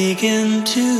Begin to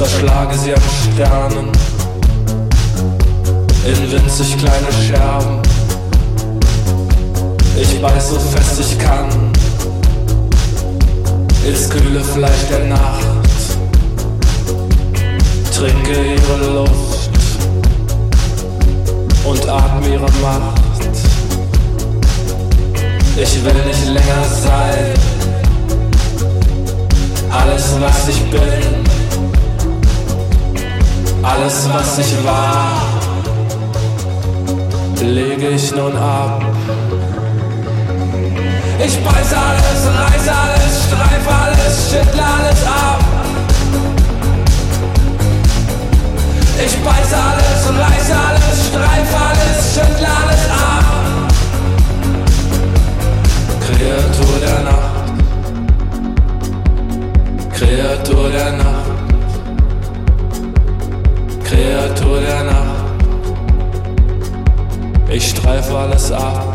Zerschlage sie an Sternen in winzig kleine Scherben. Ich beiß so fest ich kann ins kühle Fleisch der Nacht. Trinke ihre Luft und atme ihre Macht. Ich will nicht länger sein. Alles, was ich bin, alles, was ich war, lege ich nun ab. Ich beiß alles, reiß alles, streif alles, schüttle alles ab. Ich beiß alles, reiß alles, streif alles, schüttle alles ab. Kreatur der Nacht, Kreatur der Nacht, Kreatur der Nacht. Ich streife alles ab.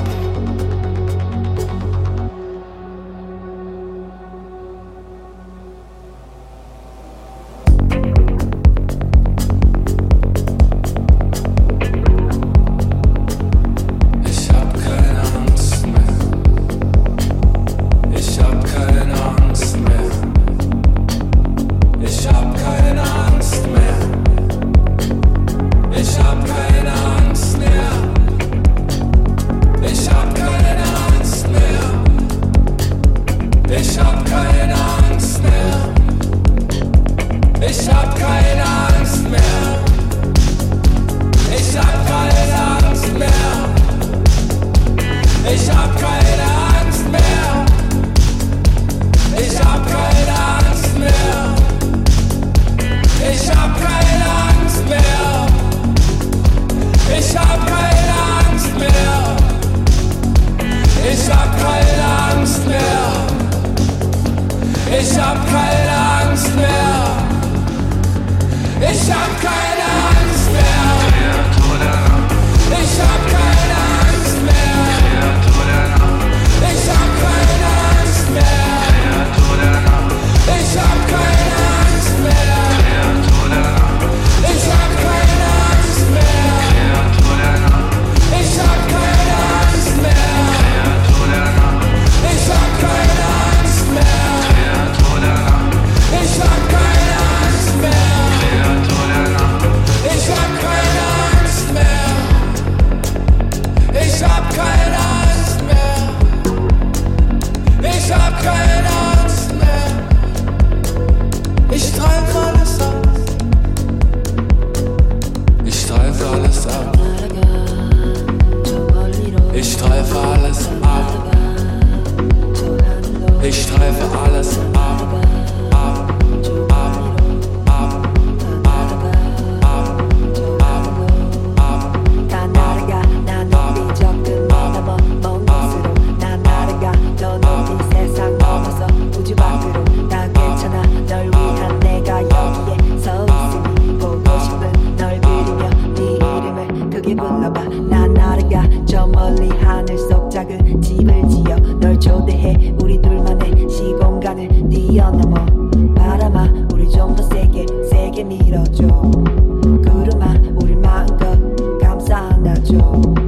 넘어. 바람아 우리 좀 더 세게 세게 밀어줘. 구름아 우리 마음껏 감싸 안아줘.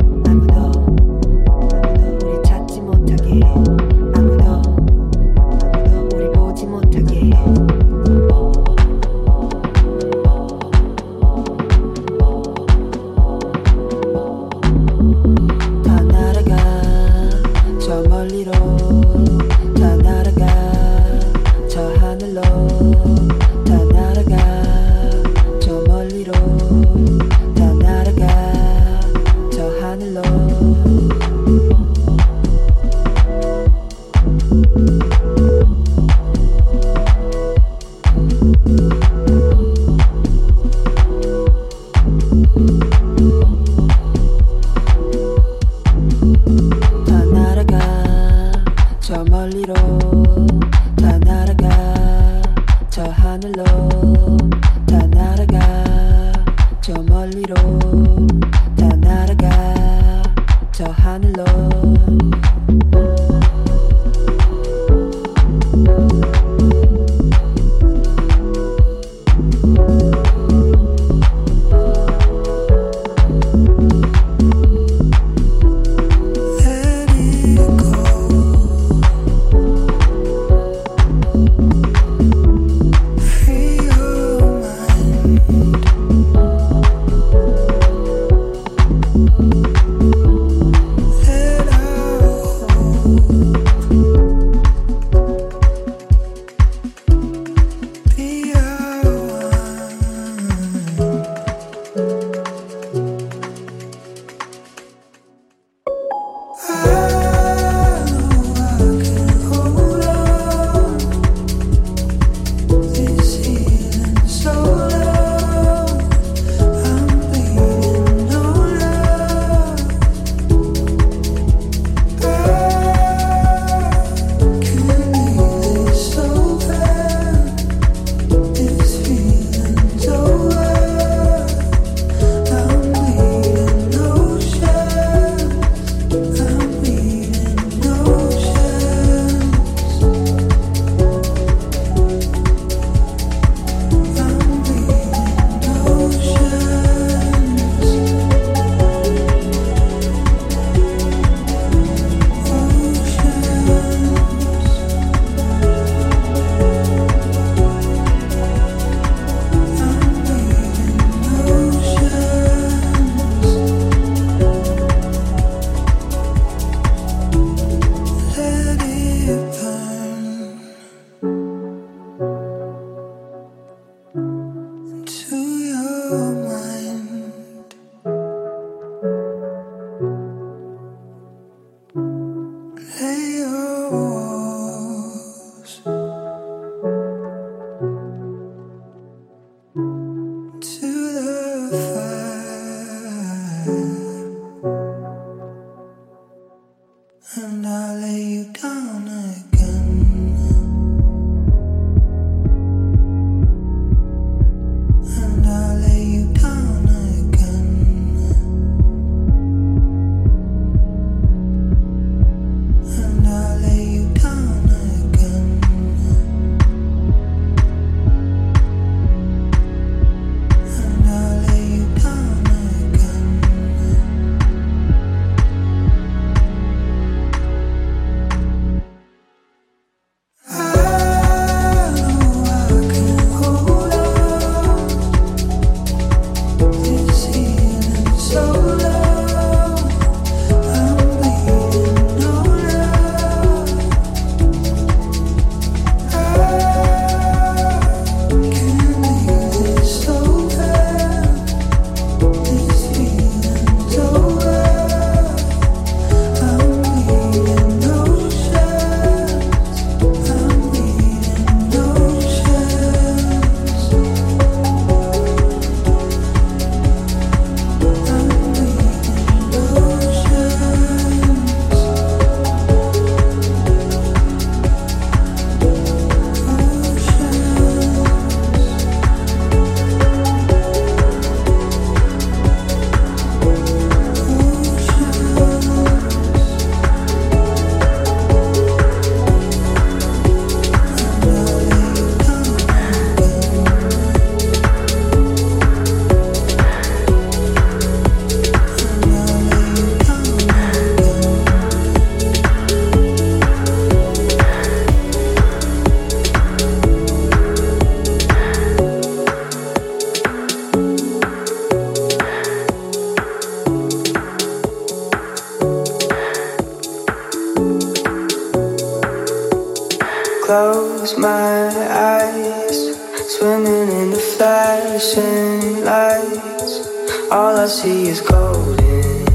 All I see is golden.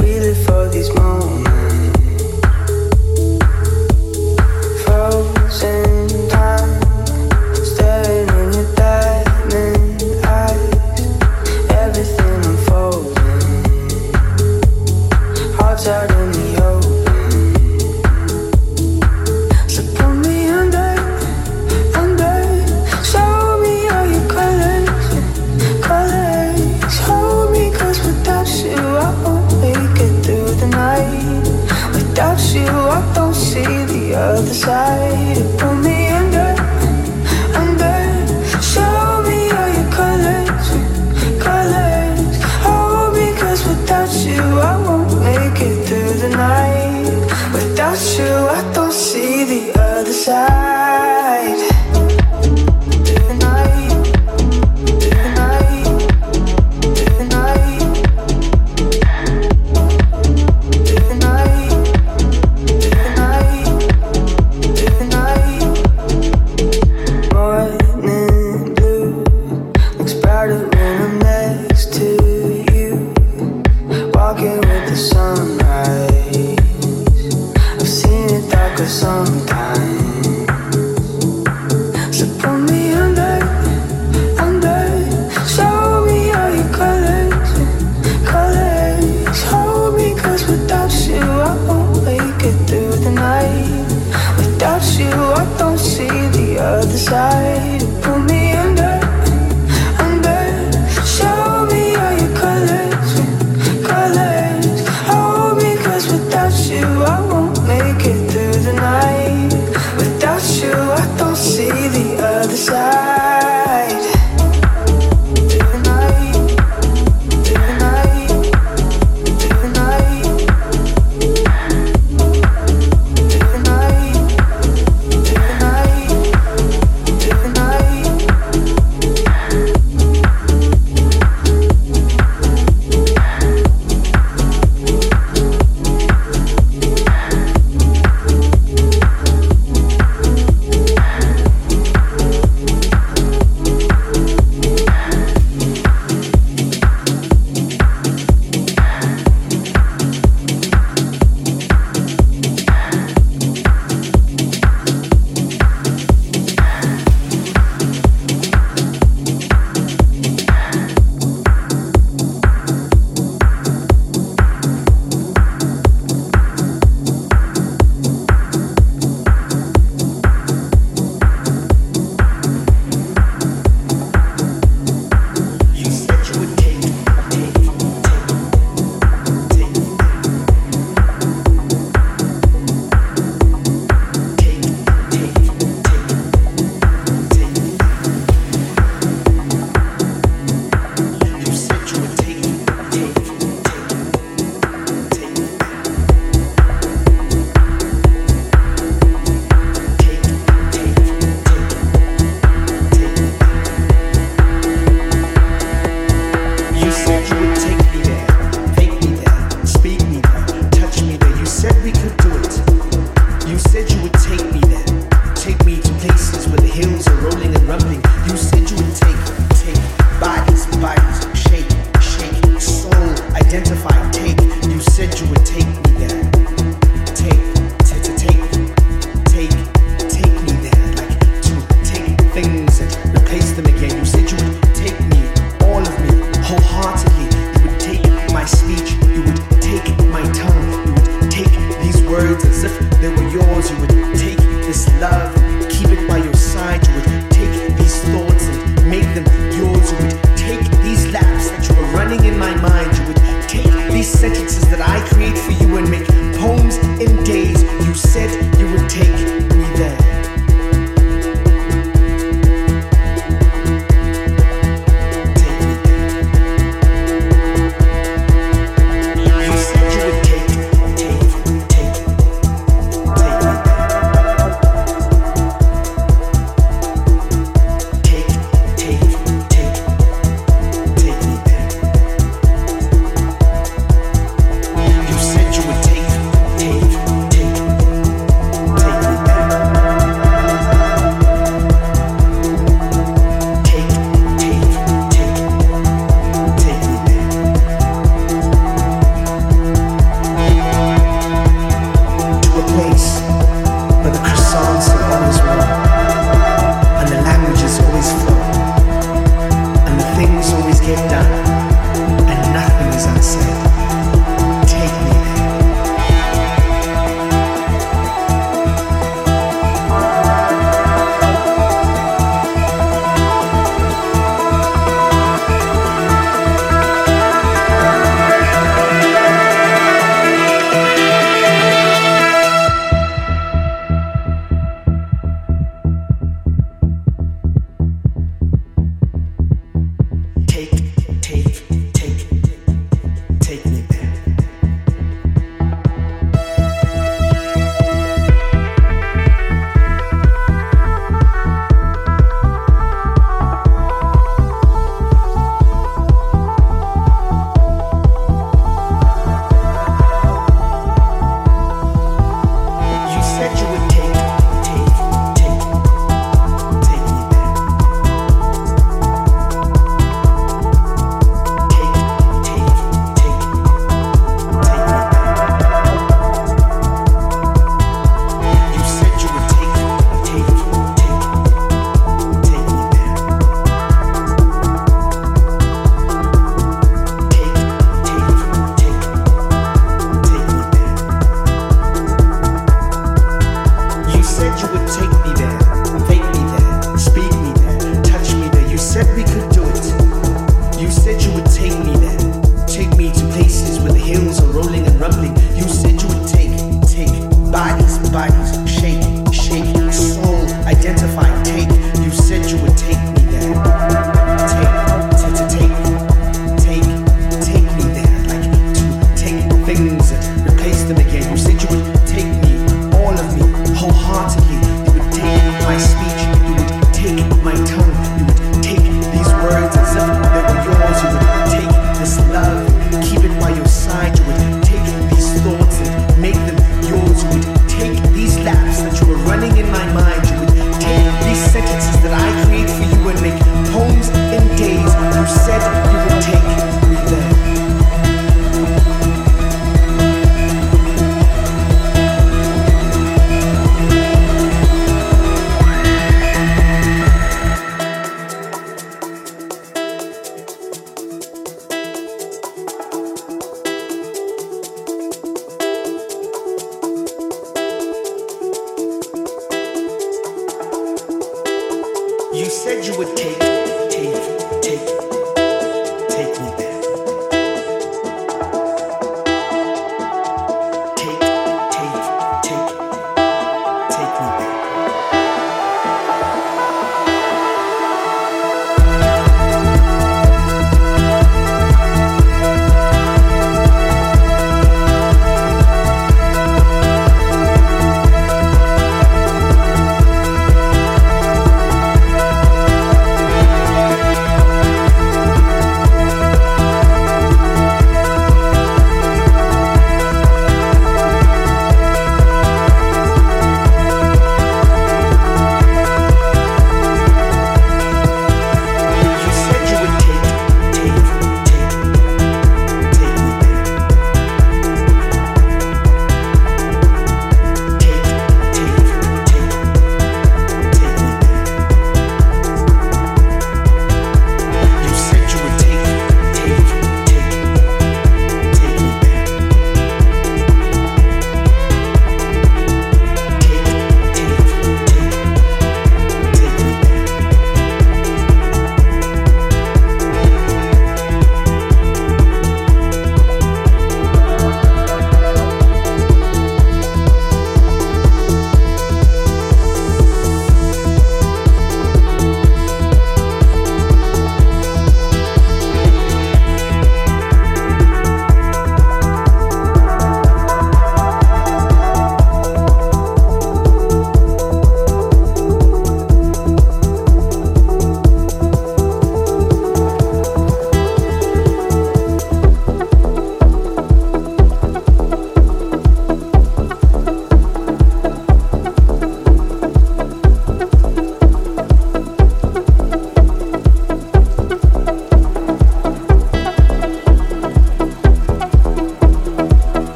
We live for these moments. side.